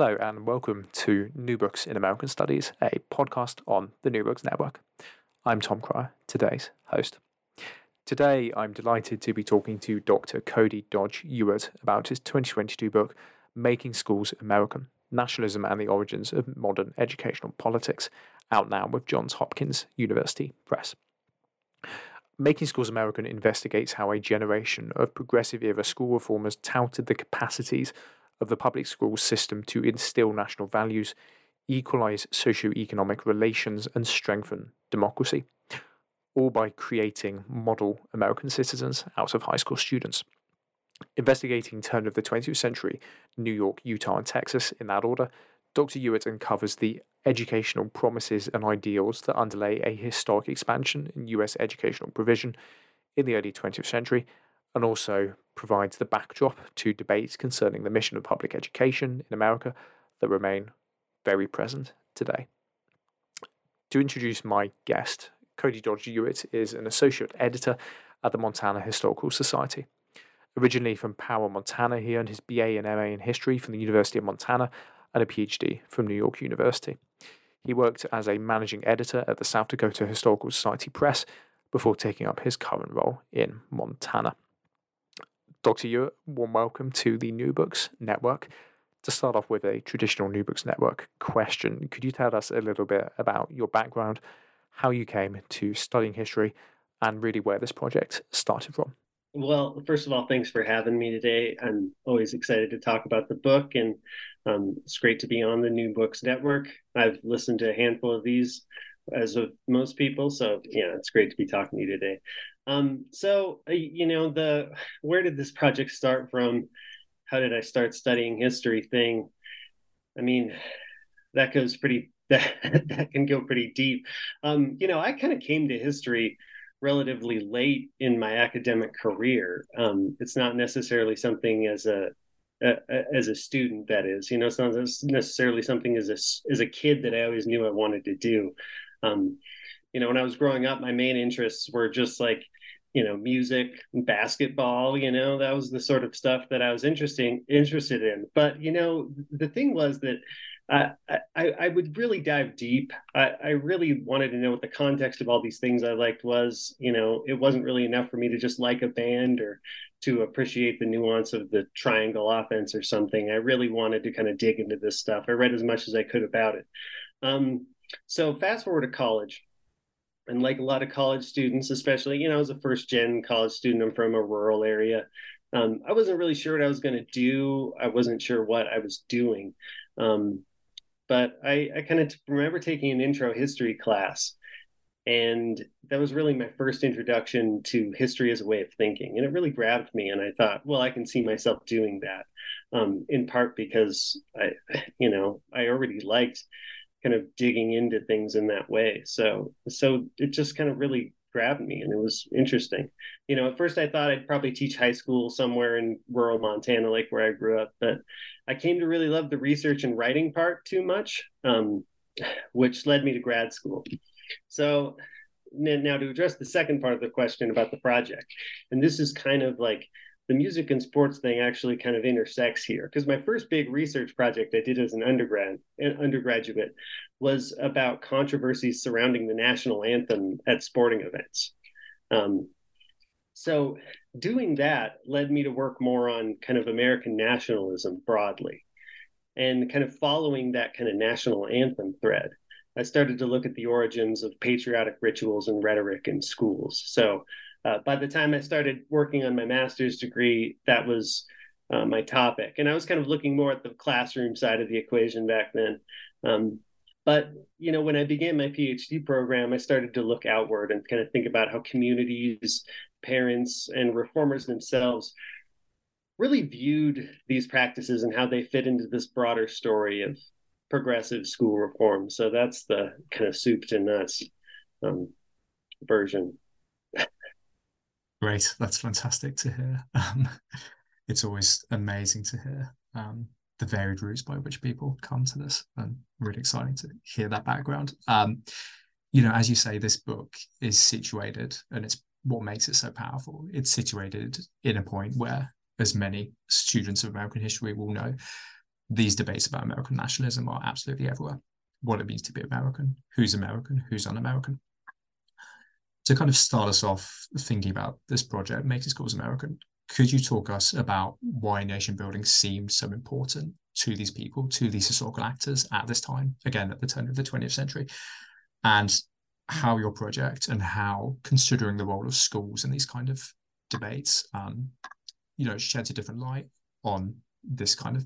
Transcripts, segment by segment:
Hello, and welcome to New Books in American Studies, a podcast on the New Books Network. I'm Tom Cryer, today's host. Today, I'm delighted to be talking to Dr. Cody Dodge Ewert about his 2022 book, Making Schools American Nationalism and the Origins of Modern Educational Politics, out now with Johns Hopkins University Press. Making Schools American investigates how a generation of progressive era school reformers touted the capacities of the public school system to instill national values, equalize socio-economic relations, and strengthen democracy, all by creating model American citizens out of high school students. Investigating turn of the 20th century New York, Utah, and Texas in that order, Dr. Ewert uncovers the educational promises and ideals that underlay a historic expansion in US educational provision in the early 20th century and also provides the backdrop to debates concerning the mission of public education in America that remain very present today. To introduce my guest, Cody Dodge Ewert is an associate editor at the Montana Historical Society. Originally from Powell, Montana, he earned his BA and MA in history from the University of Montana and a PhD from New York University. He worked as a managing editor at the South Dakota Historical Society Press before taking up his current role in Montana. Dr. Ewert, warm welcome to the New Books Network. To start off with a traditional New Books Network question, could you tell us a little bit about your background, how you came to studying history, and really where this project started from? Well, first of all, thanks for having me today. I'm always excited to talk about the book, and um, it's great to be on the New Books Network. I've listened to a handful of these, as with most people, so yeah, it's great to be talking to you today. Um, so uh, you know, the where did this project start from? How did I start studying history thing? I mean, that goes pretty that that can go pretty deep. Um, you know, I kind of came to history relatively late in my academic career. Um, it's not necessarily something as a, a, as a student that is, you know, it's not necessarily something as a as a kid that I always knew I wanted to do. Um, you know, when I was growing up, my main interests were just like you know music basketball you know that was the sort of stuff that i was interesting interested in but you know the thing was that uh, I, I would really dive deep. I, I really wanted to know what the context of all these things I liked was. You know, it wasn't really enough for me to just like a band or to appreciate the nuance of the triangle offense or something. I really wanted to kind of dig into this stuff. I read as much as I could about it. Um, so fast forward to college and like a lot of college students, especially, you know, as a first gen college student, I'm from a rural area. Um, I wasn't really sure what I was going to do. I wasn't sure what I was doing. Um, but I, I kind of t- remember taking an intro history class. And that was really my first introduction to history as a way of thinking. And it really grabbed me. And I thought, well, I can see myself doing that. Um, in part because I, you know, I already liked kind of digging into things in that way. So so it just kind of really grabbed me and it was interesting. You know, at first I thought I'd probably teach high school somewhere in rural Montana, like where I grew up, but I came to really love the research and writing part too much, um, which led me to grad school. So now to address the second part of the question about the project, and this is kind of like the music and sports thing actually kind of intersects here because my first big research project I did as an undergrad an undergraduate was about controversies surrounding the national anthem at sporting events. Um, so doing that led me to work more on kind of American nationalism broadly and kind of following that kind of national anthem thread. I started to look at the origins of patriotic rituals and rhetoric in schools. So uh, by the time I started working on my master's degree, that was uh, my topic. And I was kind of looking more at the classroom side of the equation back then. Um, but you know, when I began my PhD program, I started to look outward and kind of think about how communities, parents, and reformers themselves really viewed these practices and how they fit into this broader story of progressive school reform. So that's the kind of soup to nuts um, version. Great, that's fantastic to hear. Um, it's always amazing to hear. Um, the varied routes by which people come to this and really exciting to hear that background um, you know as you say this book is situated and it's what makes it so powerful it's situated in a point where as many students of american history will know these debates about american nationalism are absolutely everywhere what it means to be american who's american who's un-american to kind of start us off thinking about this project making schools american could you talk us about why nation building seemed so important to these people, to these historical actors at this time, again at the turn of the 20th century, and how your project and how considering the role of schools in these kind of debates, um, you know, sheds a different light on this kind of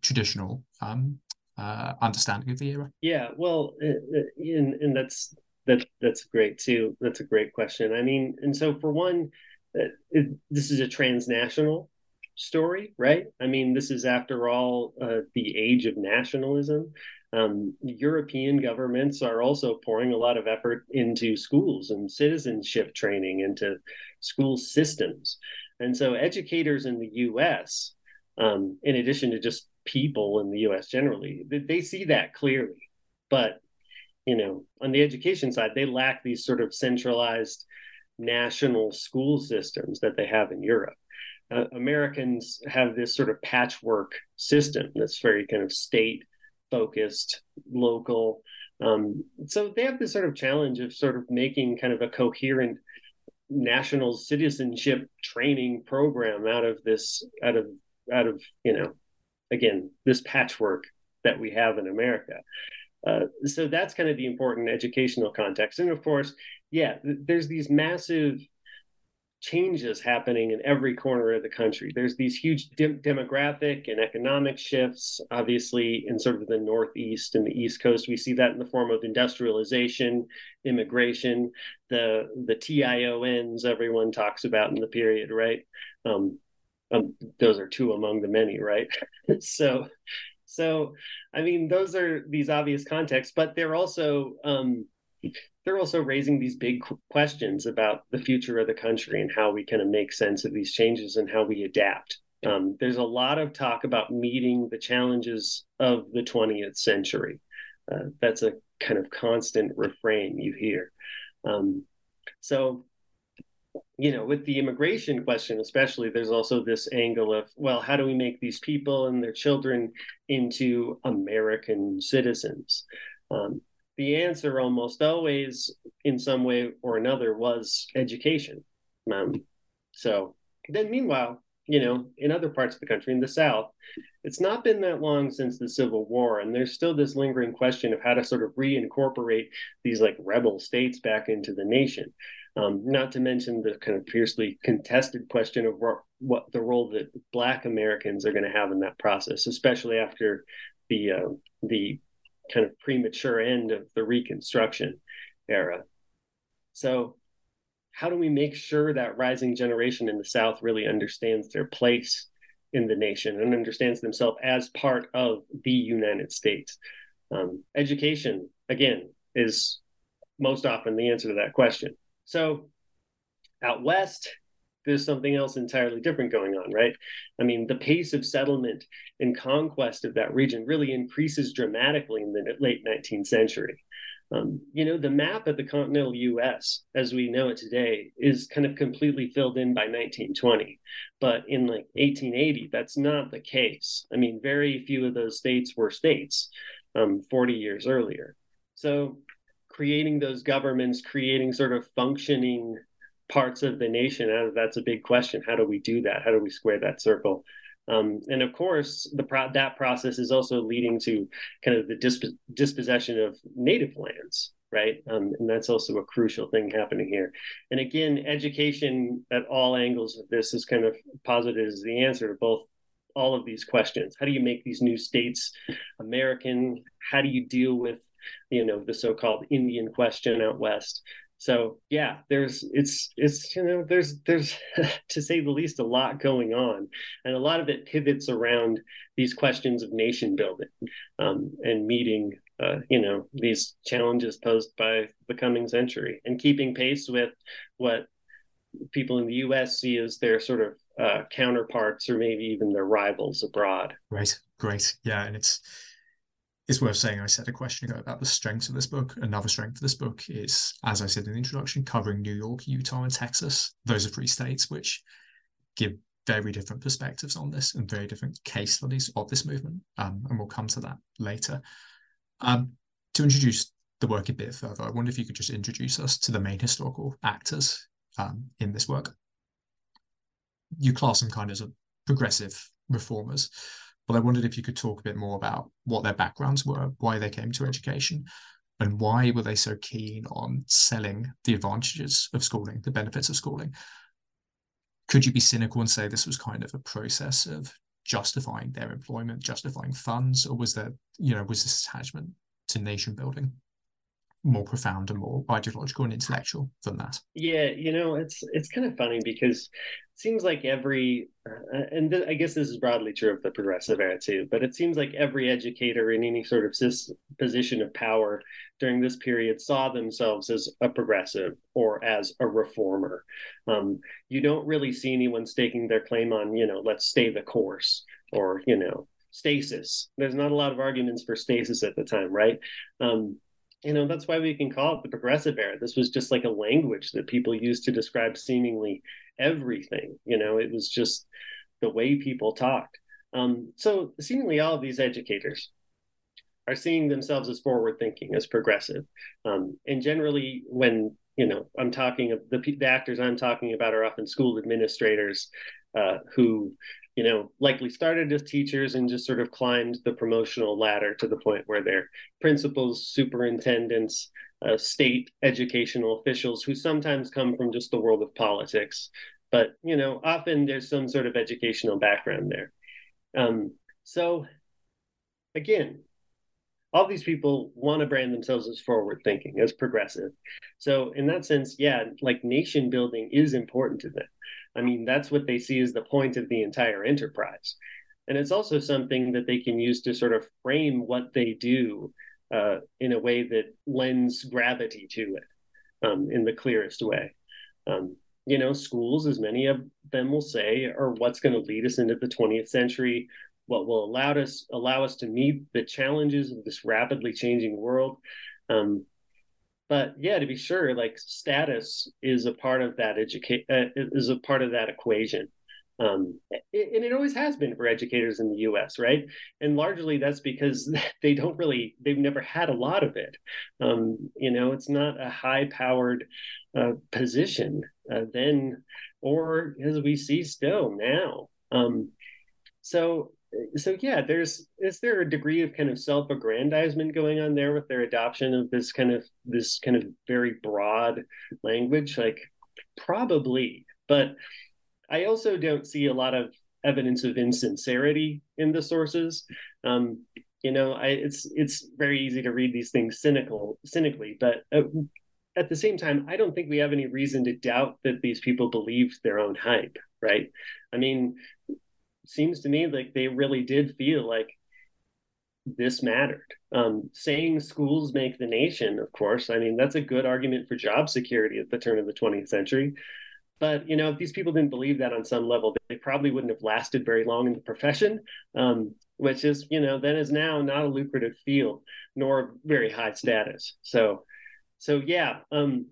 traditional um, uh, understanding of the era? Yeah, well, uh, uh, and, and that's that that's great too. That's a great question. I mean, and so for one, it, this is a transnational story, right? I mean, this is, after all, uh, the age of nationalism. Um, European governments are also pouring a lot of effort into schools and citizenship training, into school systems. And so, educators in the US, um, in addition to just people in the US generally, they see that clearly. But, you know, on the education side, they lack these sort of centralized national school systems that they have in Europe. Uh, Americans have this sort of patchwork system that's very kind of state focused, local. Um, so they have this sort of challenge of sort of making kind of a coherent national citizenship training program out of this, out of, out of, you know, again, this patchwork that we have in America. Uh, so that's kind of the important educational context. And of course, yeah, there's these massive changes happening in every corner of the country. There's these huge de- demographic and economic shifts, obviously, in sort of the Northeast and the East Coast. We see that in the form of industrialization, immigration, the the TIONs everyone talks about in the period, right? Um, um, those are two among the many, right? so, so I mean, those are these obvious contexts, but they're also um, they're also raising these big questions about the future of the country and how we kind of make sense of these changes and how we adapt. Um, there's a lot of talk about meeting the challenges of the 20th century. Uh, that's a kind of constant refrain you hear. Um, so, you know, with the immigration question, especially, there's also this angle of, well, how do we make these people and their children into American citizens? Um, the answer almost always, in some way or another, was education. Um, so then, meanwhile, you know, in other parts of the country, in the South, it's not been that long since the Civil War, and there's still this lingering question of how to sort of reincorporate these like rebel states back into the nation. Um, not to mention the kind of fiercely contested question of what, what the role that Black Americans are going to have in that process, especially after the uh, the kind of premature end of the Reconstruction era. So, how do we make sure that rising generation in the South really understands their place in the nation and understands themselves as part of the United States? Um, education, again, is most often the answer to that question. So, out west, there's something else entirely different going on, right? I mean, the pace of settlement and conquest of that region really increases dramatically in the late 19th century. Um, you know, the map of the continental US, as we know it today, is kind of completely filled in by 1920. But in like 1880, that's not the case. I mean, very few of those states were states um, 40 years earlier. So, creating those governments, creating sort of functioning parts of the nation. That's a big question. How do we do that? How do we square that circle? Um, and of course, the pro- that process is also leading to kind of the disp- dispossession of native lands, right? Um, and that's also a crucial thing happening here. And again, education at all angles of this is kind of posited as the answer to both all of these questions. How do you make these new states American? How do you deal with, you know, the so-called Indian question out west? So yeah, there's it's it's you know there's there's to say the least a lot going on, and a lot of it pivots around these questions of nation building um, and meeting uh, you know these challenges posed by the coming century and keeping pace with what people in the U.S. see as their sort of uh, counterparts or maybe even their rivals abroad. Right, great, yeah, and it's it's worth saying I said a question ago about the strengths of this book. Another strength of this book is, as I said in the introduction, covering New York, Utah, and Texas. Those are three states which give very different perspectives on this and very different case studies of this movement. Um, and we'll come to that later. Um, to introduce the work a bit further, I wonder if you could just introduce us to the main historical actors um, in this work. You class them kind of as progressive reformers. But I wondered if you could talk a bit more about what their backgrounds were, why they came to education, and why were they so keen on selling the advantages of schooling, the benefits of schooling. Could you be cynical and say this was kind of a process of justifying their employment, justifying funds, or was there, you know, was this attachment to nation building? more profound and more ideological and intellectual than that. Yeah, you know, it's it's kind of funny because seems like every, uh, and th- I guess this is broadly true of the progressive era too, but it seems like every educator in any sort of position of power during this period saw themselves as a progressive or as a reformer. Um, you don't really see anyone staking their claim on, you know, let's stay the course or you know stasis. There's not a lot of arguments for stasis at the time, right? Um, you know that's why we can call it the progressive era. This was just like a language that people used to describe seemingly everything you know? It was just the way people talked. Um, so seemingly all of these educators are seeing themselves as forward thinking as progressive. Um, and generally when you know i'm talking of the, the actors i'm talking about are often school administrators uh, who you know, likely started as teachers and just sort of climbed the promotional ladder to the point where they're principals, superintendents, uh, state educational officials who sometimes come from just the world of politics. But, you know, often there's some sort of educational background there. Um, so, again, all these people want to brand themselves as forward thinking, as progressive. So, in that sense, yeah, like nation building is important to them. I mean, that's what they see as the point of the entire enterprise. And it's also something that they can use to sort of frame what they do uh, in a way that lends gravity to it um, in the clearest way. Um, you know, schools, as many of them will say, are what's going to lead us into the 20th century, what will allow us allow us to meet the challenges of this rapidly changing world. Um, but yeah to be sure like status is a part of that educate uh, is a part of that equation. Um, and it always has been for educators in the us right? And largely that's because they don't really they've never had a lot of it. Um, you know it's not a high powered uh, position uh, then or as we see still now. Um, so so yeah there's is there a degree of kind of self-aggrandizement going on there with their adoption of this kind of this kind of very broad language? Like probably but i also don't see a lot of evidence of insincerity in the sources. Um, you know I, it's it's very easy to read these things cynical cynically but uh, at the same time i don't think we have any reason to doubt that these people believed their own hype right? I mean seems to me like they really did feel like this mattered. Um, saying schools make the nation, of course, I mean, that's a good argument for job security at the turn of the 20th century. But, you know, if these people didn't believe that on some level, they probably wouldn't have lasted very long in the profession, um, which is, you know, then is now not a lucrative field nor very high status. So, so yeah, um,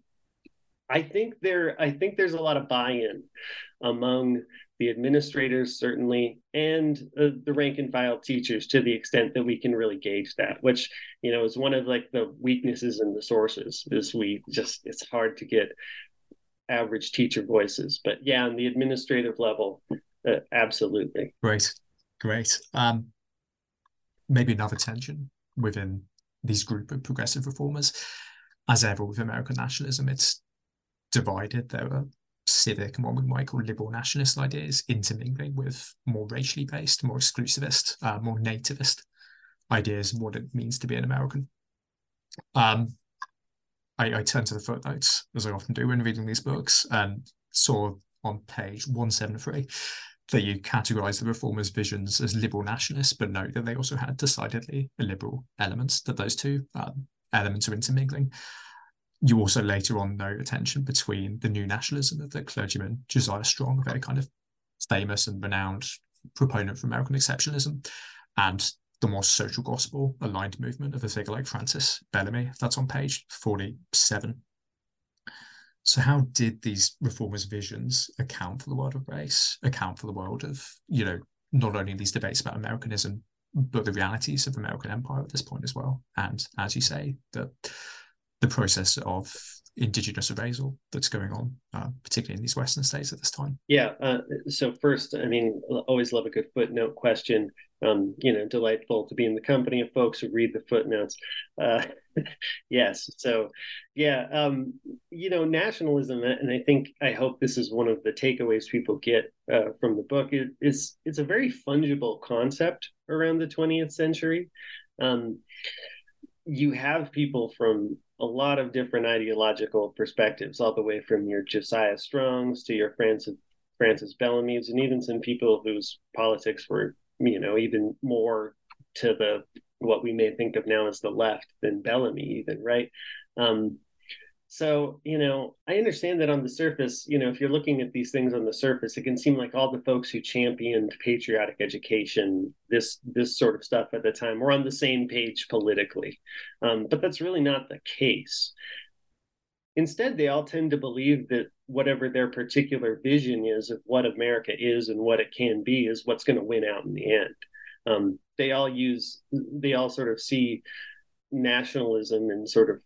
I think there, I think there's a lot of buy-in among the administrators certainly, and uh, the rank and file teachers to the extent that we can really gauge that. Which you know is one of like the weaknesses in the sources is we just it's hard to get average teacher voices. But yeah, on the administrative level, uh, absolutely. Great, great. Um, maybe another tension within these group of progressive reformers, as ever with American nationalism, it's divided. There are civic and what we might call liberal nationalist ideas intermingling with more racially based, more exclusivist, uh, more nativist ideas of what it means to be an American. Um, I, I turned to the footnotes, as I often do when reading these books, and saw on page 173 that you categorize the reformers' visions as liberal nationalists, but note that they also had decidedly liberal elements, that those two um, elements are intermingling. You also later on note a tension between the new nationalism of the clergyman Josiah Strong, a very kind of famous and renowned proponent for American exceptionalism, and the more social gospel aligned movement of a figure like Francis Bellamy. That's on page 47. So, how did these reformers' visions account for the world of race, account for the world of, you know, not only these debates about Americanism, but the realities of the American empire at this point as well? And as you say, the the process of indigenous erasal that's going on, uh, particularly in these Western states at this time? Yeah. Uh, so first, I mean, always love a good footnote question. Um, you know, delightful to be in the company of folks who read the footnotes. Uh, yes. So, yeah, um, you know, nationalism, and I think I hope this is one of the takeaways people get uh, from the book. It, it's it's a very fungible concept around the 20th century. Um, you have people from a lot of different ideological perspectives, all the way from your Josiah Strongs to your Francis Francis Bellamy's, and even some people whose politics were, you know, even more to the what we may think of now as the left than Bellamy, even right. Um, so, you know, I understand that on the surface, you know, if you're looking at these things on the surface, it can seem like all the folks who championed patriotic education, this this sort of stuff at the time, were on the same page politically. Um, but that's really not the case. Instead, they all tend to believe that whatever their particular vision is of what America is and what it can be is what's going to win out in the end. Um, they all use, they all sort of see nationalism and sort of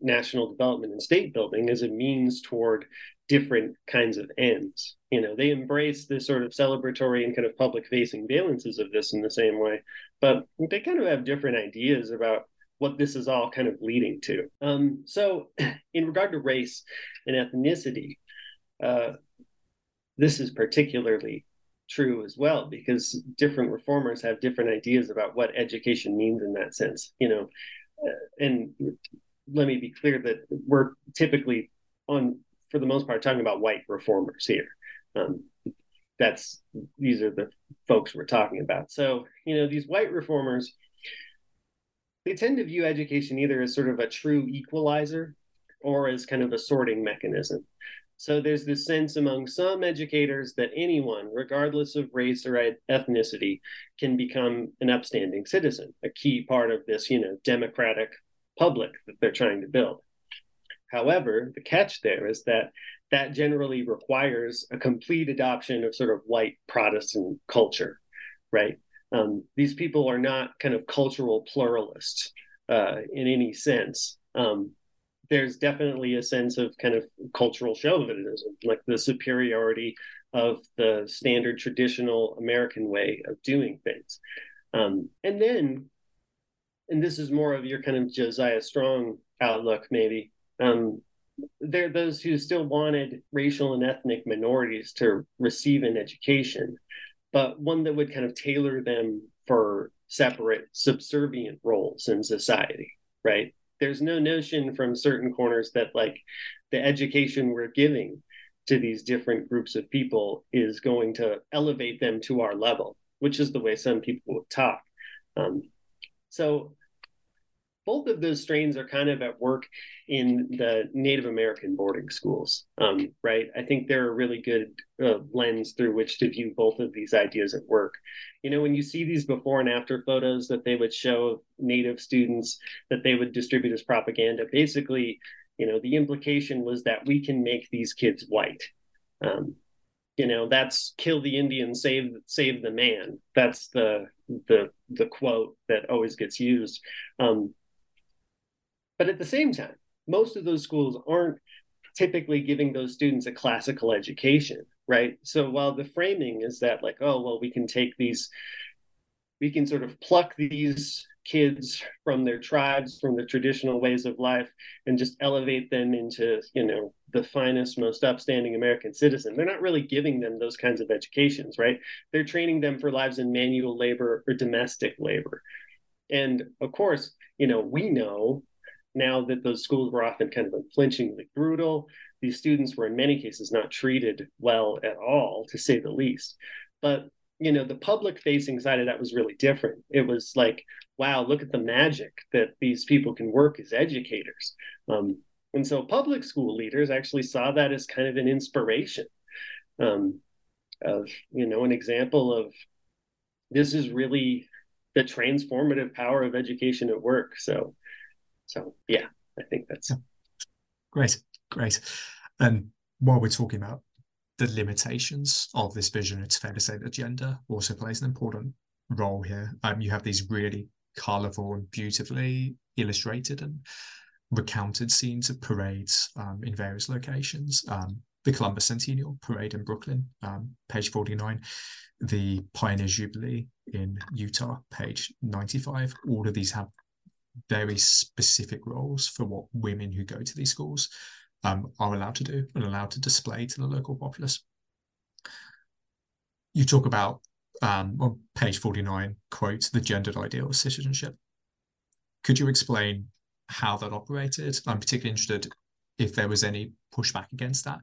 national development and state building as a means toward different kinds of ends. You know, they embrace this sort of celebratory and kind of public facing valences of this in the same way, but they kind of have different ideas about what this is all kind of leading to. Um, so, in regard to race and ethnicity, uh, this is particularly true as well because different reformers have different ideas about what education means in that sense. You know, uh, and let me be clear that we're typically on for the most part talking about white reformers here. Um, that's these are the folks we're talking about. So you know these white reformers they tend to view education either as sort of a true equalizer or as kind of a sorting mechanism. So there's this sense among some educators that anyone, regardless of race or ethnicity, can become an upstanding citizen, a key part of this, you know, democratic public that they're trying to build. However, the catch there is that that generally requires a complete adoption of sort of white Protestant culture, right? Um, these people are not kind of cultural pluralists uh, in any sense. Um, there's definitely a sense of kind of cultural chauvinism, like the superiority of the standard traditional American way of doing things. Um, and then and this is more of your kind of Josiah Strong outlook, maybe. Um, there are those who still wanted racial and ethnic minorities to receive an education, but one that would kind of tailor them for separate subservient roles in society, right? There's no notion from certain corners that like the education we're giving to these different groups of people is going to elevate them to our level, which is the way some people would talk. Um, so both of those strains are kind of at work in the Native American boarding schools, um, right? I think they're a really good uh, lens through which to view both of these ideas at work. You know, when you see these before and after photos that they would show Native students that they would distribute as propaganda, basically, you know, the implication was that we can make these kids white. Um, you know, that's kill the Indian, save save the man. That's the the the quote that always gets used. Um, but at the same time, most of those schools aren't typically giving those students a classical education, right? So while the framing is that like, oh, well, we can take these, we can sort of pluck these kids from their tribes, from the traditional ways of life, and just elevate them into, you know, the finest, most upstanding American citizen. They're not really giving them those kinds of educations, right? They're training them for lives in manual labor or domestic labor. And of course, you know, we know now that those schools were often kind of unflinchingly brutal. These students were in many cases not treated well at all, to say the least. But you know, the public facing side of that was really different. It was like, wow, look at the magic that these people can work as educators. Um, and so public school leaders actually saw that as kind of an inspiration um, of, you know, an example of this is really the transformative power of education at work. So, so yeah, I think that's great, great. And while we're talking about the limitations of this vision, it's fair to say that gender also plays an important role here. Um, you have these really colorful and beautifully illustrated and recounted scenes of parades um, in various locations. Um, the Columbus Centennial Parade in Brooklyn, um, page 49, the Pioneer Jubilee in Utah, page 95. All of these have very specific roles for what women who go to these schools um, are allowed to do and allowed to display to the local populace. You talk about um, on page 49, quote, the gendered ideal of citizenship. Could you explain how that operated? I'm particularly interested if there was any pushback against that,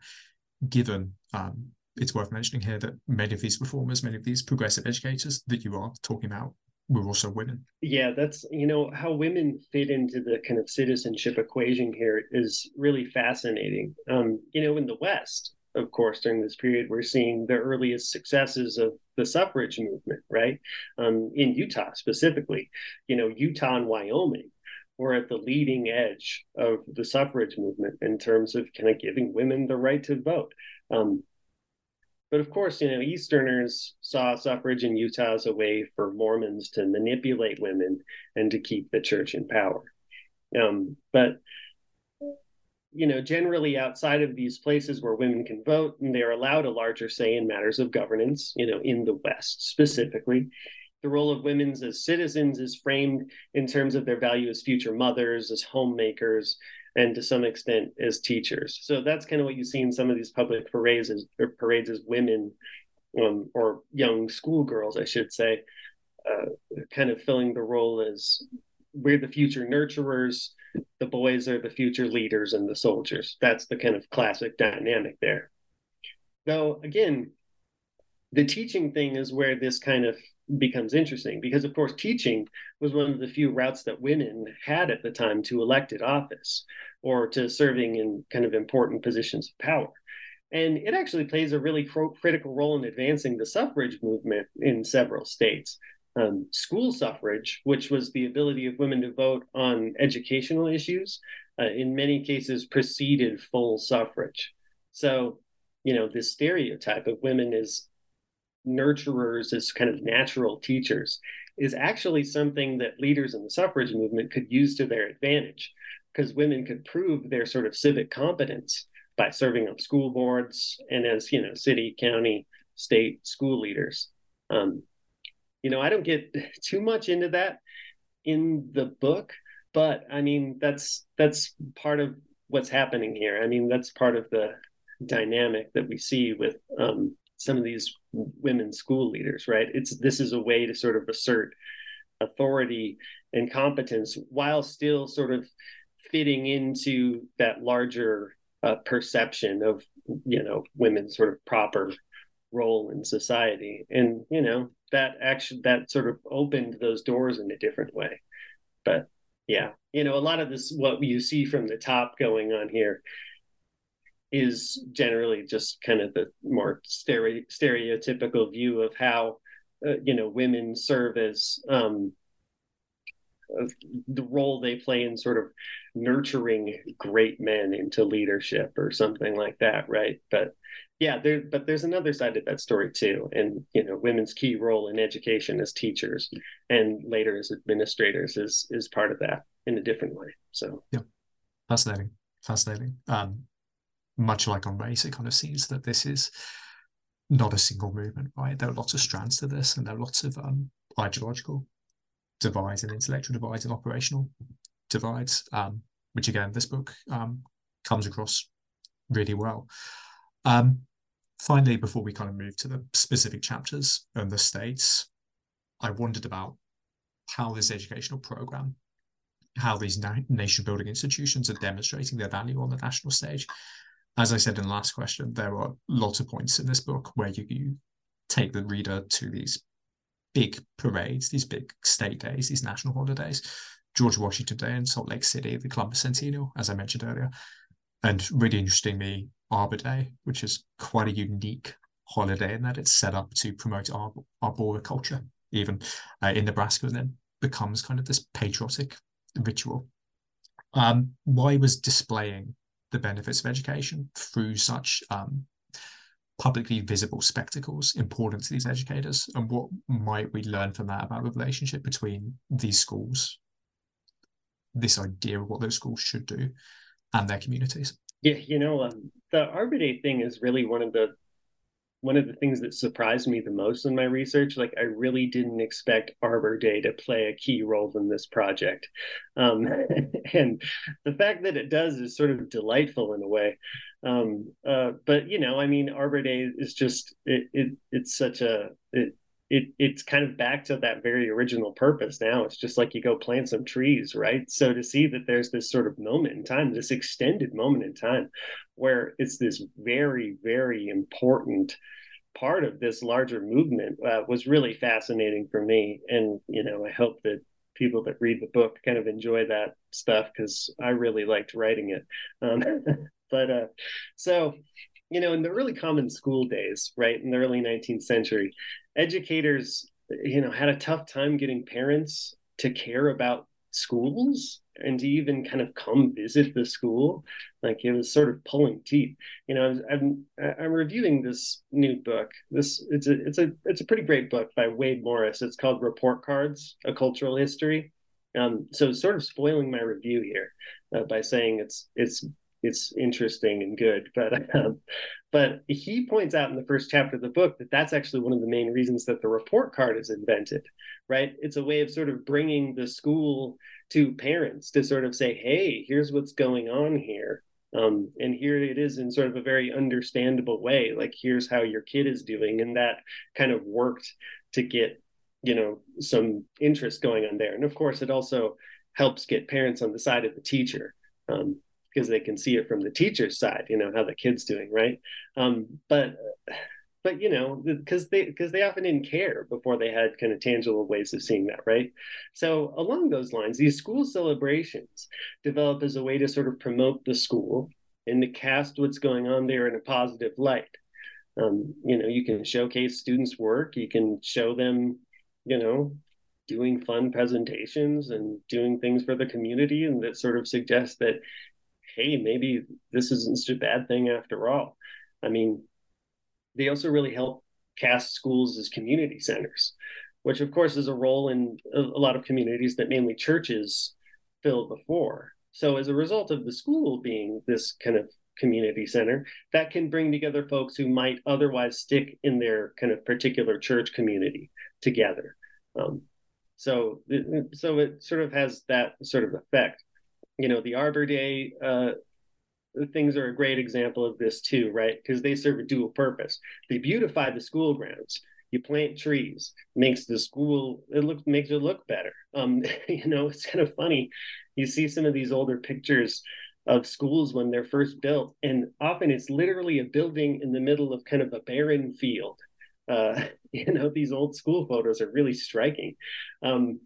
given um, it's worth mentioning here that many of these reformers, many of these progressive educators that you are talking about were also women. Yeah, that's you know how women fit into the kind of citizenship equation here is really fascinating. Um, you know, in the West, of course, during this period, we're seeing the earliest successes of the suffrage movement, right? Um, in Utah specifically, you know, Utah and Wyoming were at the leading edge of the suffrage movement in terms of kind of giving women the right to vote. Um, but of course, you know, Easterners saw suffrage in Utah as a way for Mormons to manipulate women and to keep the church in power. Um, but you know, generally outside of these places where women can vote, and they're allowed a larger say in matters of governance, you know, in the West specifically. The role of women as citizens is framed in terms of their value as future mothers, as homemakers, and to some extent as teachers. So that's kind of what you see in some of these public parades as, or parades as women um, or young schoolgirls, I should say, uh, kind of filling the role as we're the future nurturers, the boys are the future leaders and the soldiers. That's the kind of classic dynamic there. Though, again, the teaching thing is where this kind of becomes interesting because, of course, teaching was one of the few routes that women had at the time to elected office or to serving in kind of important positions of power. And it actually plays a really critical role in advancing the suffrage movement in several states. Um, school suffrage, which was the ability of women to vote on educational issues, uh, in many cases preceded full suffrage. So, you know, this stereotype of women as nurturers, as kind of natural teachers, is actually something that leaders in the suffrage movement could use to their advantage because women could prove their sort of civic competence by serving on school boards and as you know city county state school leaders. Um, you know i don't get too much into that in the book but i mean that's that's part of what's happening here. I mean that's part of the dynamic that we see with um, some of these women school leaders right? It's this is a way to sort of assert authority and competence while still sort of fitting into that larger uh, perception of you know women's sort of proper role in society. And you know that actually that sort of opened those doors in a different way. But yeah you know a lot of this what you see from the top going on here is generally just kind of the more stere- stereotypical view of how uh, you know women serve as um, the role they play in sort of nurturing great men into leadership or something like that right? But yeah there but there's another side of that story too. And you know women's key role in education as teachers and later as administrators is is part of that in a different way so. Yeah. Fascinating. Fascinating. Um much like on race, it kind of sees that this is not a single movement, right? There are lots of strands to this, and there are lots of um, ideological divides and intellectual divides and operational divides, um, which again, this book um, comes across really well. Um, finally, before we kind of move to the specific chapters and the states, I wondered about how this educational program, how these na- nation building institutions are demonstrating their value on the national stage. As I said in the last question, there are lots of points in this book where you, you take the reader to these big parades, these big state days, these national holidays, George Washington Day in Salt Lake City, the Columbus Centennial, as I mentioned earlier, and really interestingly, Arbor Day, which is quite a unique holiday in that it's set up to promote arbor- arboriculture, even uh, in Nebraska, and then becomes kind of this patriotic ritual. Um, why was displaying the benefits of education through such um, publicly visible spectacles important to these educators? And what might we learn from that about the relationship between these schools, this idea of what those schools should do, and their communities? Yeah, you know, um, the Day thing is really one of the one of the things that surprised me the most in my research. Like, I really didn't expect Arbor Day to play a key role in this project, um, and the fact that it does is sort of delightful in a way. Um, uh, but you know, I mean, Arbor Day is just it, it it's such a it, it it's kind of back to that very original purpose now. It's just like you go plant some trees right? So to see that there's this sort of moment in time this extended moment in time where it's this very very important part of this larger movement uh, was really fascinating for me. And you know i hope that people that read the book kind of enjoy that stuff because i really liked writing it. Um, but uh so you know in the really common school days right in the early 19th century educators, you know, had a tough time getting parents to care about schools and to even kind of come visit the school. Like it was sort of pulling teeth. You know i'm i'm reviewing this new book. This it's a it's a it's a pretty great book by wade morris. It's called report cards a cultural history. Um so sort of spoiling my review here uh, by saying it's it's it's interesting and good but um, but he points out in the first chapter of the book that that's actually one of the main reasons that the report card is invented right? It's a way of sort of bringing the school to parents to sort of say hey here's what's going on here um, and here it is in sort of a very understandable way like here's how your kid is doing and that kind of worked to get you know some interest going on there and of course it also helps get parents on the side of the teacher um, because they can see it from the teacher's side, you know, how the kid's doing, right? Um, but but you know, because they because they often didn't care before they had kind of tangible ways of seeing that, right? So along those lines, these school celebrations develop as a way to sort of promote the school and to cast what's going on there in a positive light. Um, you know, you can showcase students' work, you can show them, you know, doing fun presentations and doing things for the community and that sort of suggests that hey, maybe this isn't such a bad thing after all. I mean, they also really help cast schools as community centers, which of course is a role in a, lot of communities that mainly churches filled before. So as a result of the school being this kind of community center, that can bring together folks who might otherwise stick in their kind of particular church community together. Um, so, so it sort of has that sort of effect you know the arbor day uh, things are a great example of this too right? Because they serve a dual purpose. They beautify the school grounds. You plant trees makes the school it looks makes it look better. Um you know it's kind of funny. You see some of these older pictures of schools when they're first built and often it's literally a building in the middle of kind of a barren field. Uh you know these old school photos are really striking. Um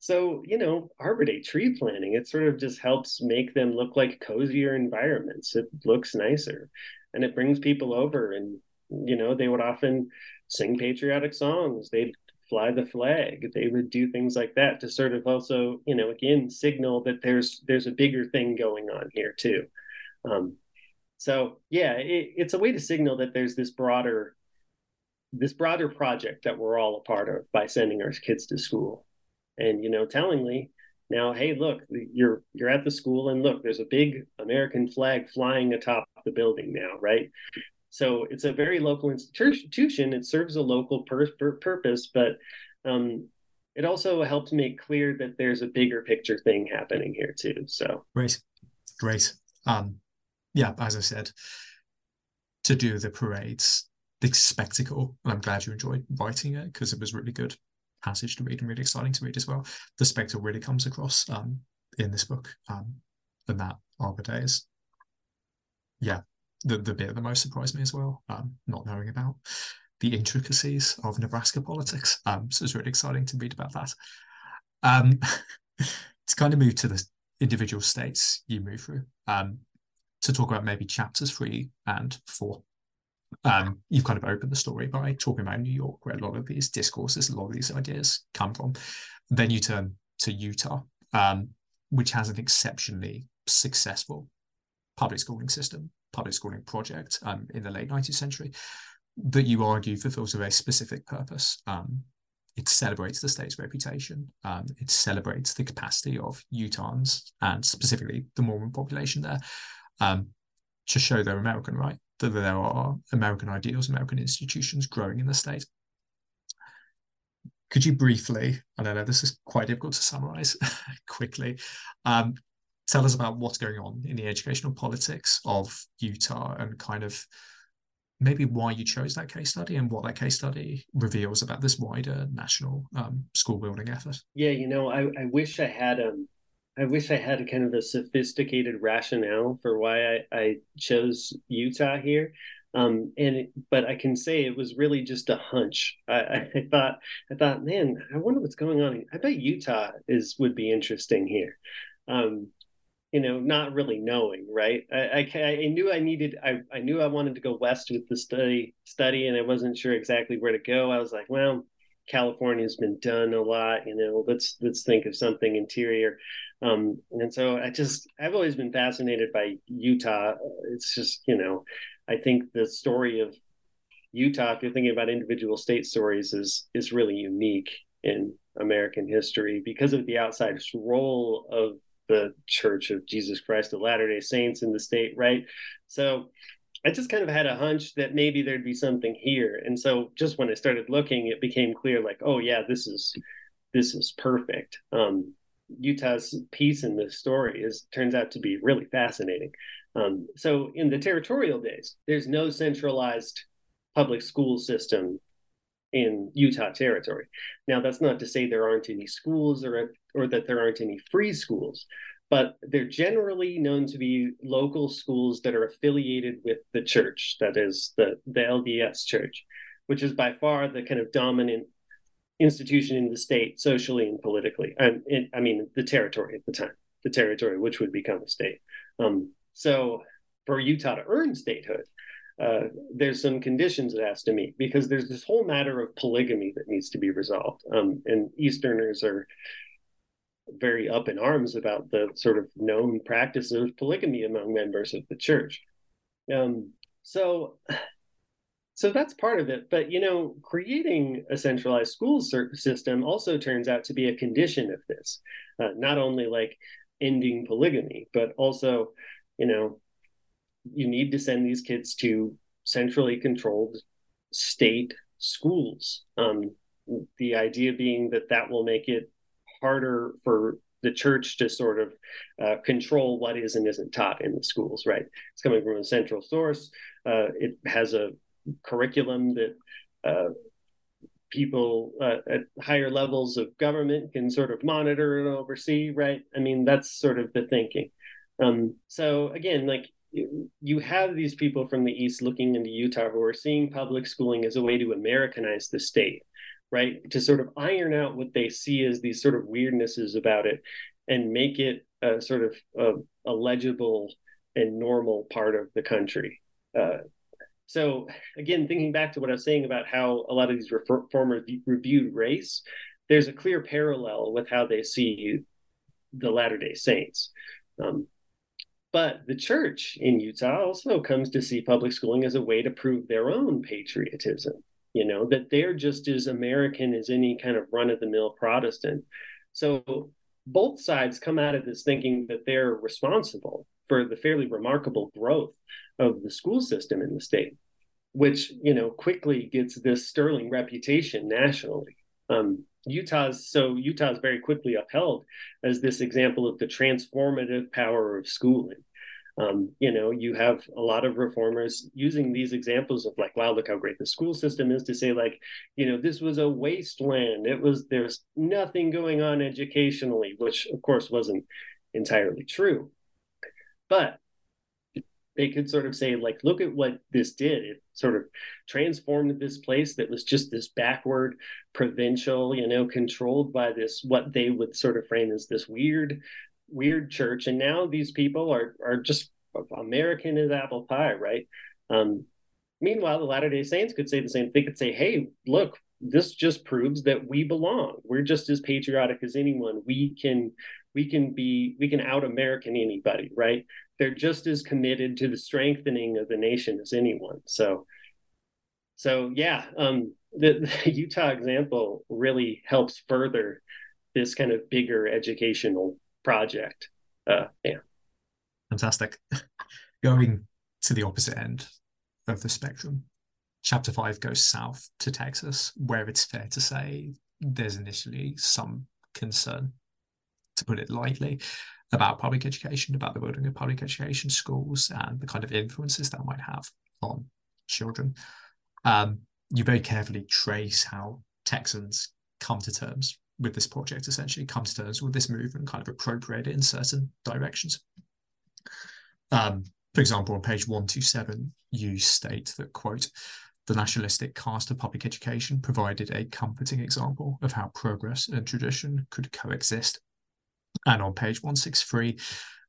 so, you know, Arbor Day tree planting, it sort of just helps make them look like cozier environments. It looks nicer and it brings people over. And, you know, they would often sing patriotic songs. They'd fly the flag. They would do things like that to sort of also, you know, again, signal that there's there's a bigger thing going on here too. Um, so yeah, it, it's a way to signal that there's this broader this broader project that we're all a part of by sending our kids to school and you know tellingly now hey look you're you're at the school and look there's a big american flag flying atop the building now, right? So it's a very local institution. It serves a local pur- pur- purpose, but um, it also helps make clear that there's a bigger picture thing happening here too. So great, great. Um, yeah, as I said, to do the parades, the spectacle, and I'm glad you enjoyed writing it because it was really good passage to read and really exciting to read as well. The spectacle really comes across um, in this book, um, and that Arbor Days. yeah, the the bit that most surprised me as well. Um, not knowing about the intricacies of Nebraska politics, um, so it's really exciting to read about that. Um, to kind of move to the individual states you move through, um, to talk about maybe chapters three and four. Um, you've kind of opened the story by talking about New York, where a lot of these discourses, a lot of these ideas come from. Then you turn to Utah, um, which has an exceptionally successful public schooling system, public schooling project um, in the late 19th century that you argue fulfills a very specific purpose. Um, it celebrates the state's reputation. Um, it celebrates the capacity of Utahns and specifically the Mormon population there um, to show they're American, right? That there are American ideals, American institutions growing in the state. Could you briefly, and I know this is quite difficult to summarize quickly, um, tell us about what's going on in the educational politics of Utah and kind of maybe why you chose that case study and what that case study reveals about this wider national um, school building effort. Yeah, you know, I, I wish I had um I wish I had kind of a sophisticated rationale for why I, I chose Utah here. Um, and it, but I can say it was really just a hunch. I, I thought I thought, man, I wonder what's going on. I bet Utah is would be interesting here. Um, you know, not really knowing, right? I, I, I, knew I needed, I, I knew I wanted to go west with the study, study, and I wasn't sure exactly where to go. I was like, well, California's been done a lot, you know, let's let's think of something interior. Um, and so I just, I've always been fascinated by Utah. It's just, you know, I think the story of Utah, if you're thinking about individual state stories, is is really unique in American history because of the outside role of the Church of Jesus Christ of Latter day Saints in the state, right? So I just kind of had a hunch that maybe there'd be something here. And so just when I started looking, it became clear like, oh yeah, this is this is perfect. Um, Utah's piece in this story is turns out to be really fascinating. Um, so in the territorial days, there's no centralized public school system in Utah territory. Now, that's not to say there aren't any schools or or that there aren't any free schools, but they're generally known to be local schools that are affiliated with the church, that is the the LDS church, which is by far the kind of dominant institution in the state socially and politically. And I mean the territory at the time, the territory which would become a state. Um, so for Utah to earn statehood, uh, there's some conditions it has to meet because there's this whole matter of polygamy that needs to be resolved. Um, and Easterners are very up in arms about the sort of known practice of polygamy among members of the church. Um, so, so that's part of it. But you know, creating a centralized school system also turns out to be a condition of this. Uh, not only like ending polygamy, but also, you know, you need to send these kids to centrally controlled state schools. Um, the idea being that that will make it harder for the church to sort of uh, control what is and isn't taught in the schools, right? It's coming from a central source. Uh, it has a curriculum that uh, people uh, at higher levels of government can sort of monitor and oversee, right? I mean, that's sort of the thinking. Um, so again, like you have these people from the east looking into Utah who are seeing public schooling as a way to Americanize the state, right? To sort of iron out what they see as these sort of weirdnesses about it and make it a sort of a, a legible and normal part of the country. Uh, so again, thinking back to what I was saying about how a lot of these reformers reviewed race, there's a clear parallel with how they see the Latter Day Saints. Um, but the church in Utah also comes to see public schooling as a way to prove their own patriotism, you know, that they're just as American as any kind of run of the mill Protestant. So both sides come out of this thinking that they're responsible for the fairly remarkable growth of the school system in the state, which you know quickly gets this sterling reputation nationally. Um, Utah's so Utah's very quickly upheld as this example of the transformative power of schooling. Um, you know, you have a lot of reformers using these examples of like, wow, look how great the school system is to say, like, you know, this was a wasteland. It was there's nothing going on educationally, which of course wasn't entirely true. But they could sort of say, like, look at what this did. It sort of transformed this place that was just this backward provincial, you know, controlled by this what they would sort of frame as this weird, weird church. And now these people are are just American as apple pie, right? Um, meanwhile, the Latter Day Saints could say the same. They could say, "Hey, look, this just proves that we belong. We're just as patriotic as anyone. We can we can be we can out American anybody, right? They're just as committed to the strengthening of the nation as anyone. So, so yeah, um, the, the Utah example really helps further this kind of bigger educational project. Uh, yeah, fantastic. Going to the opposite end of the spectrum, chapter five goes south to Texas, where it's fair to say there's initially some concern to put it lightly, about public education, about the building of public education schools, and the kind of influences that might have on children. Um, you very carefully trace how Texans come to terms with this project, essentially come to terms with this movement, kind of appropriate it in certain directions. Um, for example, on page 127, you state that, quote, the nationalistic cast of public education provided a comforting example of how progress and tradition could coexist and on page 163,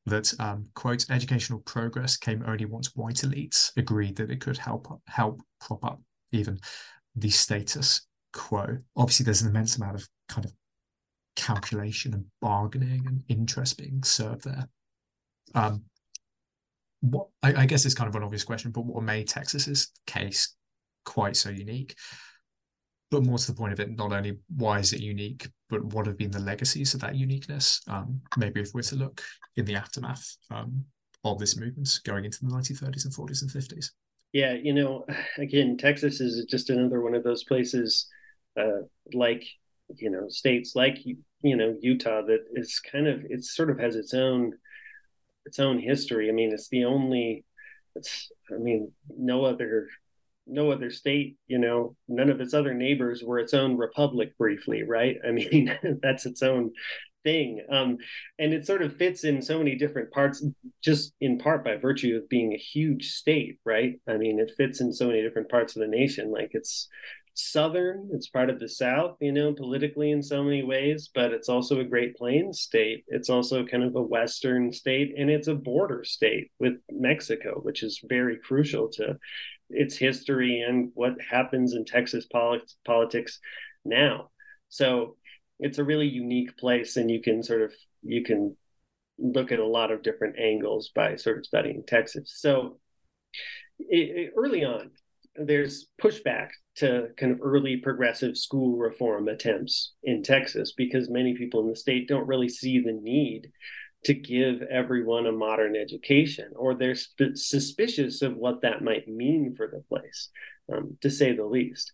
that um, quote educational progress came only once white elites agreed that it could help help prop up even the status quo. Obviously, there's an immense amount of kind of calculation and bargaining and interest being served there. Um, what I, I guess it's kind of an obvious question, but what made Texas's case quite so unique but more to the point of it, not only why is it unique, but what have been the legacies of that uniqueness? Um, maybe if we're to look in the aftermath um, of this movement going into the 1930s and 40s and 50s. Yeah, you know, again, Texas is just another one of those places, uh, like you know, states like you know Utah that is kind of it sort of has its own its own history. I mean, it's the only. It's I mean, no other no other state, you know, none of its other neighbors were its own republic briefly, right? I mean, that's its own thing. Um, and it sort of fits in so many different parts, just in part by virtue of being a huge state, right? I mean, it fits in so many different parts of the nation. Like it's southern, it's part of the South, you know, politically in so many ways, but it's also a Great Plains state. It's also kind of a Western state, and it's a border state with Mexico, which is very crucial to its history and what happens in Texas politics, politics now. So it's a really unique place, and you can sort of you can look at a lot of different angles by sort of studying Texas. So it, it, early on, there's pushback to kind of early progressive school reform attempts in Texas because many people in the state don't really see the need to give everyone a modern education, or they're sp- suspicious of what that might mean for the place, um, to say the least.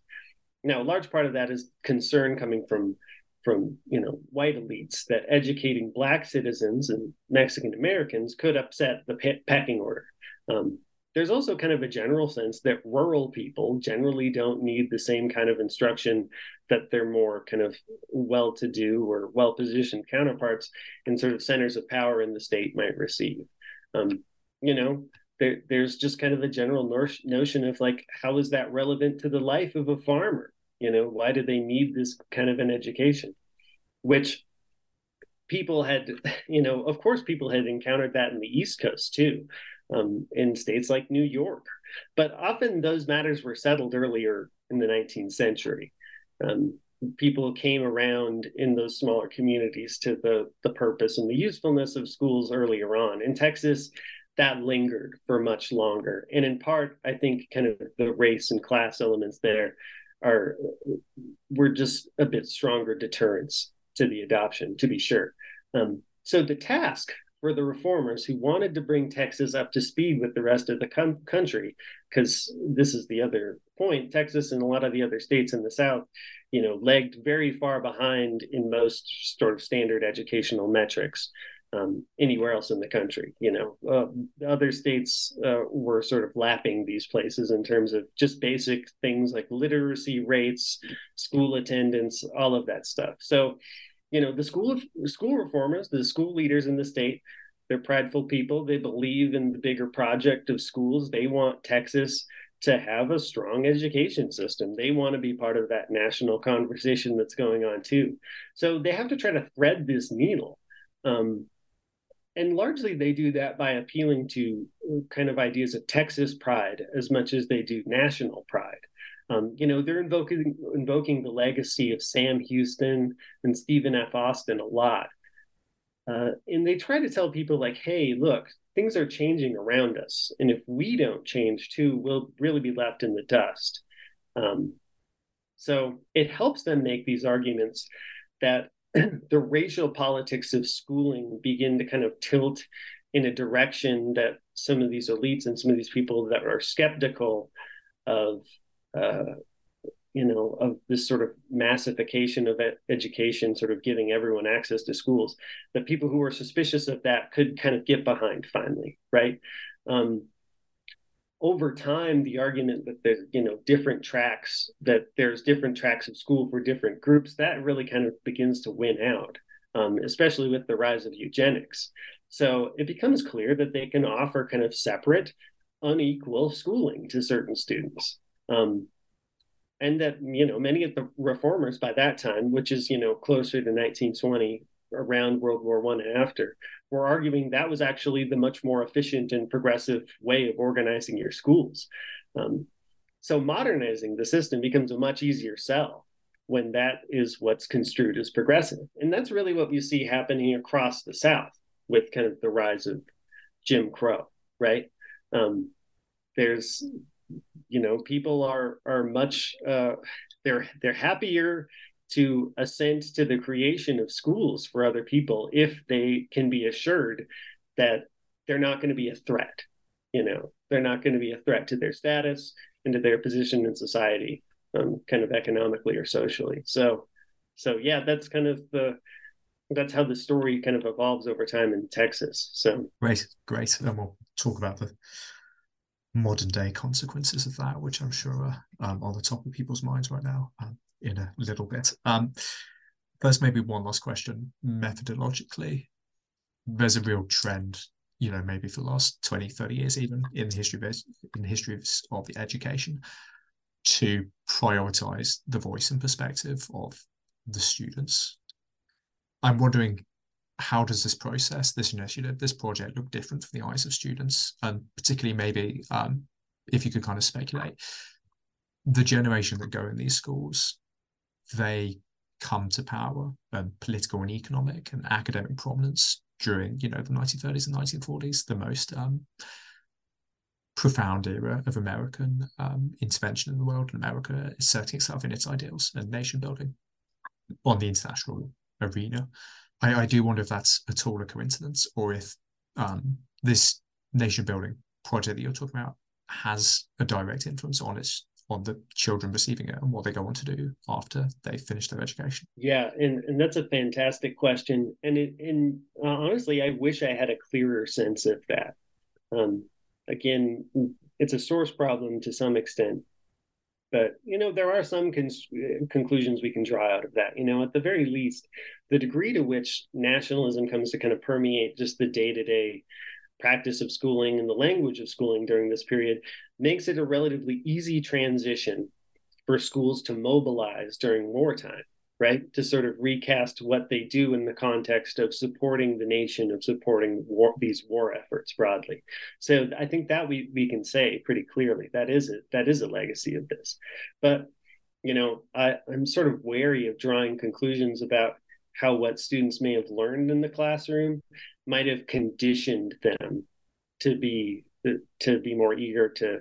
Now, a large part of that is concern coming from from you know white elites that educating black citizens and Mexican Americans could upset the pe- pecking order. Um, there's also kind of a general sense that rural people generally don't need the same kind of instruction that their more kind of well to do or well positioned counterparts in sort of centers of power in the state might receive. Um, you know, there, there's just kind of a general notion of like, how is that relevant to the life of a farmer? You know, why do they need this kind of an education? Which people had, you know, of course, people had encountered that in the East Coast too um, in states like New York. But often those matters were settled earlier in the 19th century. Um, people came around in those smaller communities to the, the purpose and the usefulness of schools earlier on. In Texas, that lingered for much longer. And in part, I think kind of the race and class elements there are were just a bit stronger deterrents to the adoption, to be sure. Um, so the task for the reformers who wanted to bring Texas up to speed with the rest of the com- country, because this is the other point. Texas and a lot of the other states in the South, you know, lagged very far behind in most sort of standard educational metrics um, anywhere else in the country. You know, uh, other states uh, were sort of lapping these places in terms of just basic things like literacy rates, school attendance, all of that stuff. So, you know, the school of school reformers, the school leaders in the state, they're prideful people. They believe in the bigger project of schools. They want Texas to have a strong education system. They want to be part of that national conversation that's going on too. So they have to try to thread this needle. Um, and largely they do that by appealing to kind of ideas of Texas pride as much as they do national pride. Um, you know, they're invoking invoking the legacy of Sam Houston and Stephen F. Austin a lot. Uh, and they try to tell people like, hey, look, things are changing around us. And if we don't change too, we'll really be left in the dust. Um, so it helps them make these arguments that the racial politics of schooling begin to kind of tilt in a direction that some of these elites and some of these people that are skeptical of uh, you know of this sort of massification of education sort of giving everyone access to schools the people who were suspicious of that could kind of get behind finally right? Um, over time the argument that there's you know different tracks that there's different tracks of school for different groups that really kind of begins to win out um, especially with the rise of eugenics. So it becomes clear that they can offer kind of separate unequal schooling to certain students um, and that you know many of the reformers by that time which is you know closer to 1920 around world war one and after were arguing that was actually the much more efficient and progressive way of organizing your schools. Um, so modernizing the system becomes a much easier sell when that is what's construed as progressive. And that's really what you see happening across the South with kind of the rise of Jim Crow, right? Um, there's, you know, people are are much uh, they're they're happier to assent to the creation of schools for other people if they can be assured that they're not going to be a threat. You know, they're not going to be a threat to their status and to their position in society, um, kind of economically or socially. So, so yeah, that's kind of the that's how the story kind of evolves over time in Texas. So great, great, and we'll talk about the modern day consequences of that, which I'm sure are um, on the top of people's minds right now. Um, in a little bit. Um, first, maybe one last question. Methodologically, there's a real trend, you know, maybe for the last 20, 30 years, even in the history of in the history of, of the education, to prioritize the voice and perspective of the students. I'm wondering how does this process, this initiative, this project look different from the eyes of students, and particularly maybe um, if you could kind of speculate the generation that go in these schools they come to power and political and economic and academic prominence during you know the 1930s and 1940s the most um, profound era of american um, intervention in the world. And america asserting itself in its ideals and nation building on the international arena I, I do wonder if that's at all a coincidence or if um, this nation building project that you're talking about has a direct influence on its on the children receiving it and what they go on to do after they finish their education? Yeah, and, and that's a fantastic question. And it, and uh, honestly, I wish I had a clearer sense of that. Um, again, it's a source problem to some extent, but you know there are some con- conclusions we can draw out of that. You know, at the very least, the degree to which nationalism comes to kind of permeate just the day to day practice of schooling and the language of schooling during this period makes it a relatively easy transition for schools to mobilize during wartime, right? To sort of recast what they do in the context of supporting the nation, of supporting war, these war efforts broadly. So I think that we we can say pretty clearly that is it. That is a legacy of this. But you know, I, I'm sort of wary of drawing conclusions about how what students may have learned in the classroom might have conditioned them to be to be more eager to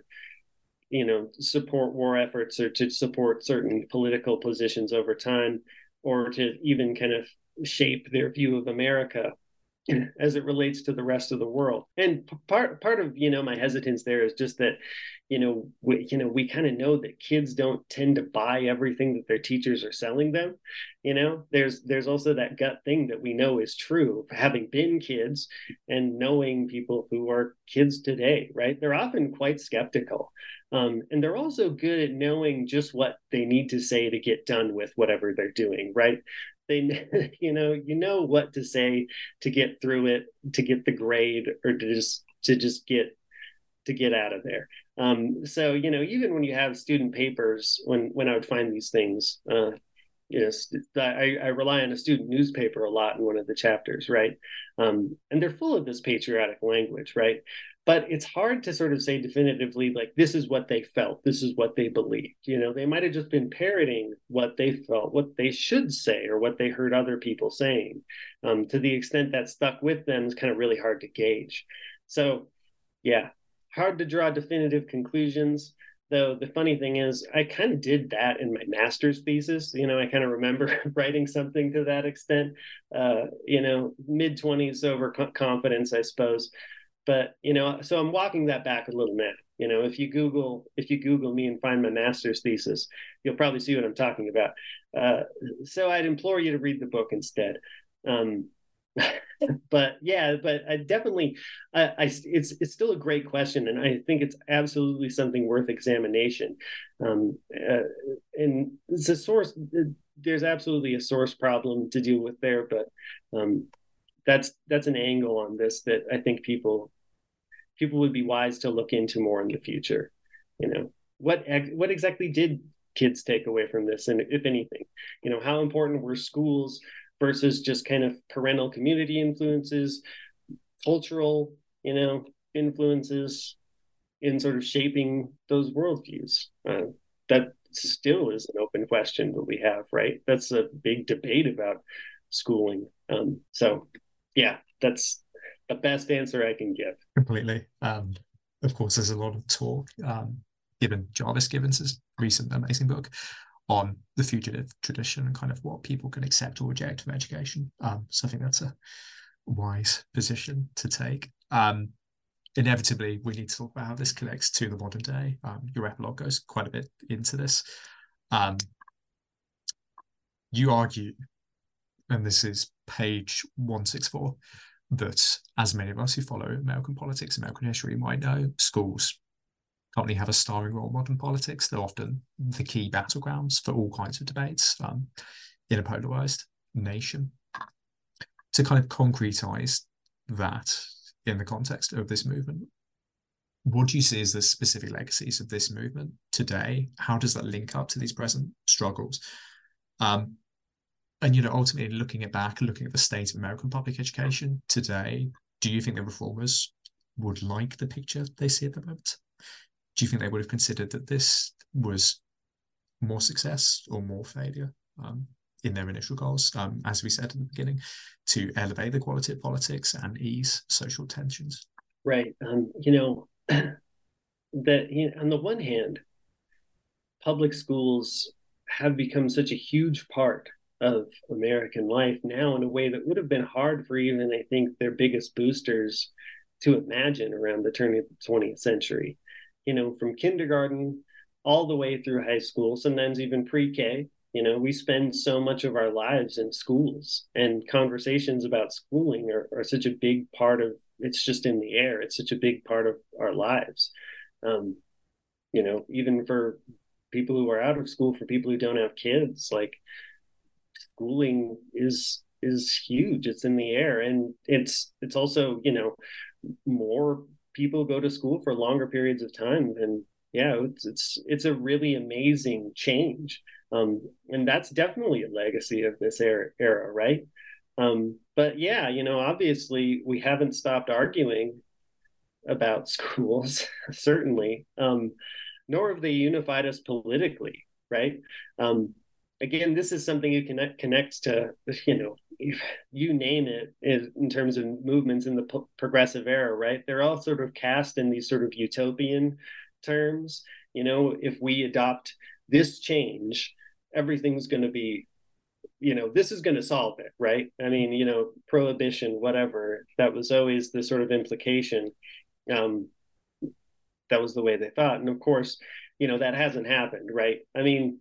you know support war efforts or to support certain political positions over time or to even kind of shape their view of america as it relates to the rest of the world. And part part of you know my hesitance there is just that you know we, you know we kind of know that kids don't tend to buy everything that their teachers are selling them. You know, there's there's also that gut thing that we know is true having been kids and knowing people who are kids today, right? They're often quite skeptical. Um, and they're also good at knowing just what they need to say to get done with whatever they're doing, right? They you know you know what to say to get through it to get the grade or to just to just get to get out of there. Um, so you know even when you have student papers when when i would find these things uh, you know I, I rely on a student newspaper a lot in one of the chapters right? Um, and they're full of this patriotic language right but it's hard to sort of say definitively like this is what they felt this is what they believed. You know they might have just been parroting what they felt what they should say or what they heard other people saying. Um, to the extent that stuck with them is kind of really hard to gauge. So yeah hard to draw definitive conclusions. Though the funny thing is i kind of did that in my master's thesis. You know i kind of remember writing something to that extent. Uh, you know mid 20s over confidence i suppose but you know so i'm walking that back a little now. You know if you google if you google me and find my master's thesis you'll probably see what i'm talking about. Uh, so i'd implore you to read the book instead. Um, but yeah but i definitely I, I, it's it's still a great question and i think it's absolutely something worth examination. Um, uh, and it's a source there's absolutely a source problem to deal with there but um, that's that's an angle on this that i think people people would be wise to look into more in the future. You know, what what exactly did kids take away from this, and if anything, you know, how important were schools versus just kind of parental community influences, cultural, you know, influences in sort of shaping those worldviews. Uh, that still is an open question that we have, right? That's a big debate about schooling. Um, so, yeah, that's the best answer I can give. Completely. Um, of course, there's a lot of talk, um, given Jarvis Givens' recent amazing book on the fugitive tradition and kind of what people can accept or reject from education. Um, so I think that's a wise position to take. Um, inevitably, we need to talk about how this connects to the modern day. Um, your epilogue goes quite a bit into this. Um, you argue, and this is page 164, that, as many of us who follow American politics, and American history might know, schools currently have a starring role in modern politics. They're often the key battlegrounds for all kinds of debates um, in a polarized nation. To kind of concretize that in the context of this movement, what do you see as the specific legacies of this movement today? How does that link up to these present struggles? Um, and you know ultimately looking at back looking at the state of american public education today do you think the reformers would like the picture they see at the moment? Do you think they would have considered that this was more success or more failure um, in their initial goals um, as we said at the beginning to elevate the quality of politics and ease social tensions? Right. Um, you know that you know, on the one hand public schools have become such a huge part of American life now in a way that would have been hard for even, I think, their biggest boosters to imagine around the turn of the 20th century. You know, from kindergarten all the way through high school, sometimes even pre K. You know, we spend so much of our lives in schools, and conversations about schooling are, are such a big part of it's just in the air. It's such a big part of our lives. Um, you know, even for people who are out of school, for people who don't have kids, like schooling is is huge. It's in the air, and it's it's also you know more people go to school for longer periods of time, and yeah, it's it's it's a really amazing change, um, and that's definitely a legacy of this era, era right? Um, but yeah, you know, obviously we haven't stopped arguing about schools, certainly, um, nor have they unified us politically, right? Um, again, this is something you connect connects to, you know, you name it in terms of movements in the progressive era, right? They're all sort of cast in these sort of utopian terms. You know, if we adopt this change, everything's going to be you know this is going to solve it right i mean you know prohibition whatever that was always the sort of implication um that was the way they thought and of course you know that hasn't happened right i mean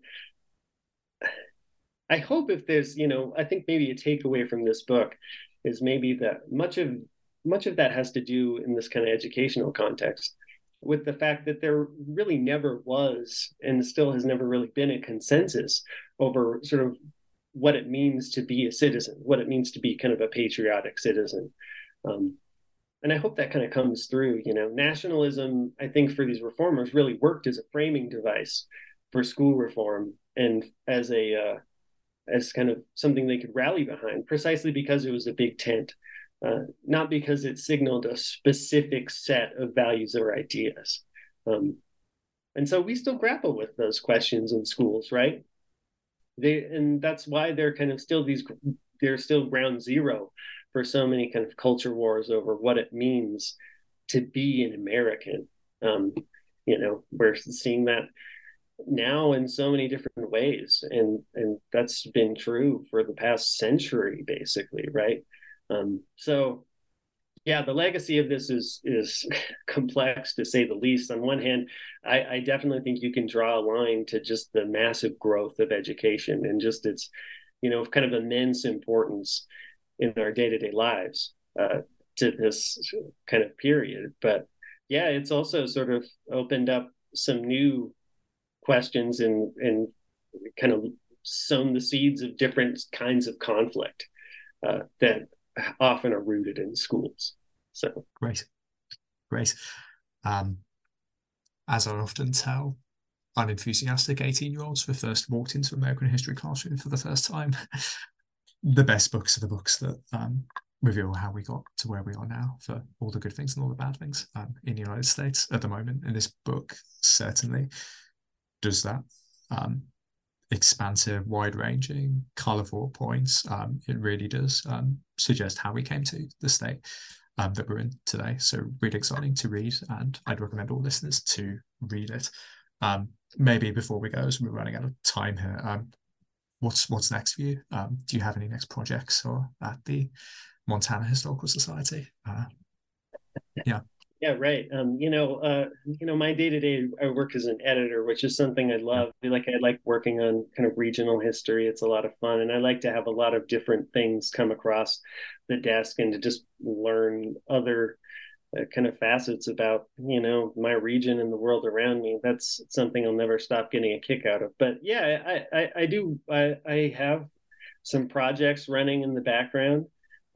i hope if there's you know i think maybe a takeaway from this book is maybe that much of much of that has to do in this kind of educational context with the fact that there really never was and still has never really been a consensus over sort of what it means to be a citizen, what it means to be kind of a patriotic citizen. Um, and I hope that kind of comes through. You know, nationalism, I think, for these reformers really worked as a framing device for school reform and as a uh, as kind of something they could rally behind, precisely because it was a big tent, uh, not because it signaled a specific set of values or ideas. Um, and so we still grapple with those questions in schools, right? They and that's why they're kind of still these they're still ground zero for so many kind of culture wars over what it means to be an American. Um, you know, we're seeing that now in so many different ways. And and that's been true for the past century basically right? Um, so yeah the legacy of this is is complex to say the least. On one hand I, I definitely think you can draw a line to just the massive growth of education and just its you know kind of immense importance in our day-to-day lives uh, to this kind of period. But yeah it's also sort of opened up some new questions and and kind of sown the seeds of different kinds of conflict uh, that often are rooted in schools. So great, great. Um, as I often tell unenthusiastic 18 year olds who first walked into American history classroom for the first time, the best books are the books that um, reveal how we got to where we are now for all the good things and all the bad things um, in the United States at the moment. And this book certainly does that. Um, expansive, wide ranging, colorful points. Um, it really does um, suggest how we came to the state um, that we're in today. So, really exciting to read, and I'd recommend all listeners to read it. Um, maybe before we go, as we're running out of time here, what's what's next for you? Do you have any next projects or at the Montana Historical Society? Uh, yeah. Yeah, right. Um, you know, uh, you know, my day to day, I work as an editor, which is something I love. Like I like working on kind of regional history. It's a lot of fun, and I like to have a lot of different things come across the desk and to just learn other uh, kind of facets about you know my region and the world around me. That's something I'll never stop getting a kick out of. But yeah, I I, I do I, I have some projects running in the background.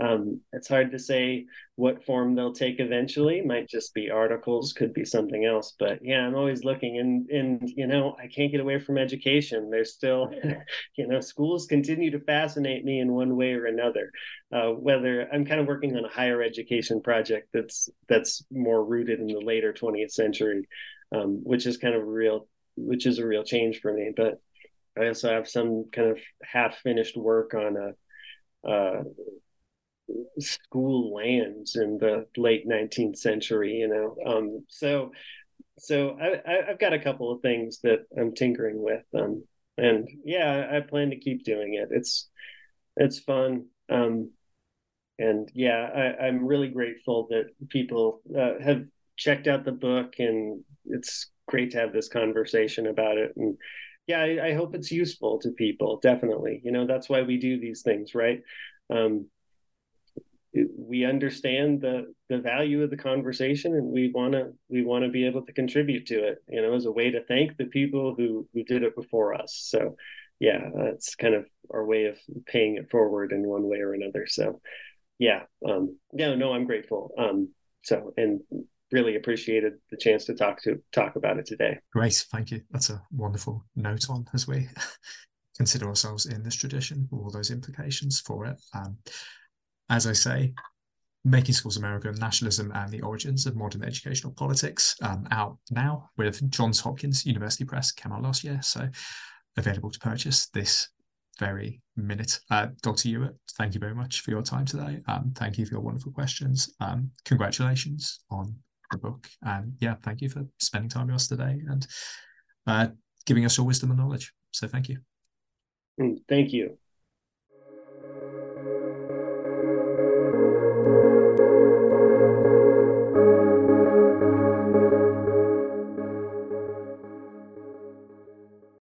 Um, it's hard to say what form they'll take eventually. Might just be articles, could be something else. But yeah, I'm always looking, and and you know, I can't get away from education. There's still, you know, schools continue to fascinate me in one way or another. Uh, whether I'm kind of working on a higher education project that's that's more rooted in the later 20th century, um, which is kind of real, which is a real change for me. But I also have some kind of half finished work on a. Uh, school lands in the late 19th century you know? Um, so so I, have got a couple of things that i'm tinkering with um, and yeah i plan to keep doing it. It's it's fun um, and yeah I, am really grateful that people uh, have checked out the book and it's great to have this conversation about it and yeah I, I hope it's useful to people definitely. You know that's why we do these things right? Um, we understand the the value of the conversation and we want to we want to be able to contribute to it you know as a way to thank the people who who did it before us. So yeah that's kind of our way of paying it forward in one way or another. So yeah um no no i'm grateful. Um so and really appreciated the chance to talk to talk about it today. Great thank you. That's a wonderful note on as we consider ourselves in this tradition all those implications for it. Um as I say, Making Schools American Nationalism and the Origins of Modern Educational Politics um, out now with Johns Hopkins University Press, came out last year. So available to purchase this very minute. Uh, Dr. Ewert, thank you very much for your time today. Um, thank you for your wonderful questions. Um, congratulations on the book. And yeah, thank you for spending time with us today and uh, giving us your wisdom and knowledge. So thank you. Mm, thank you.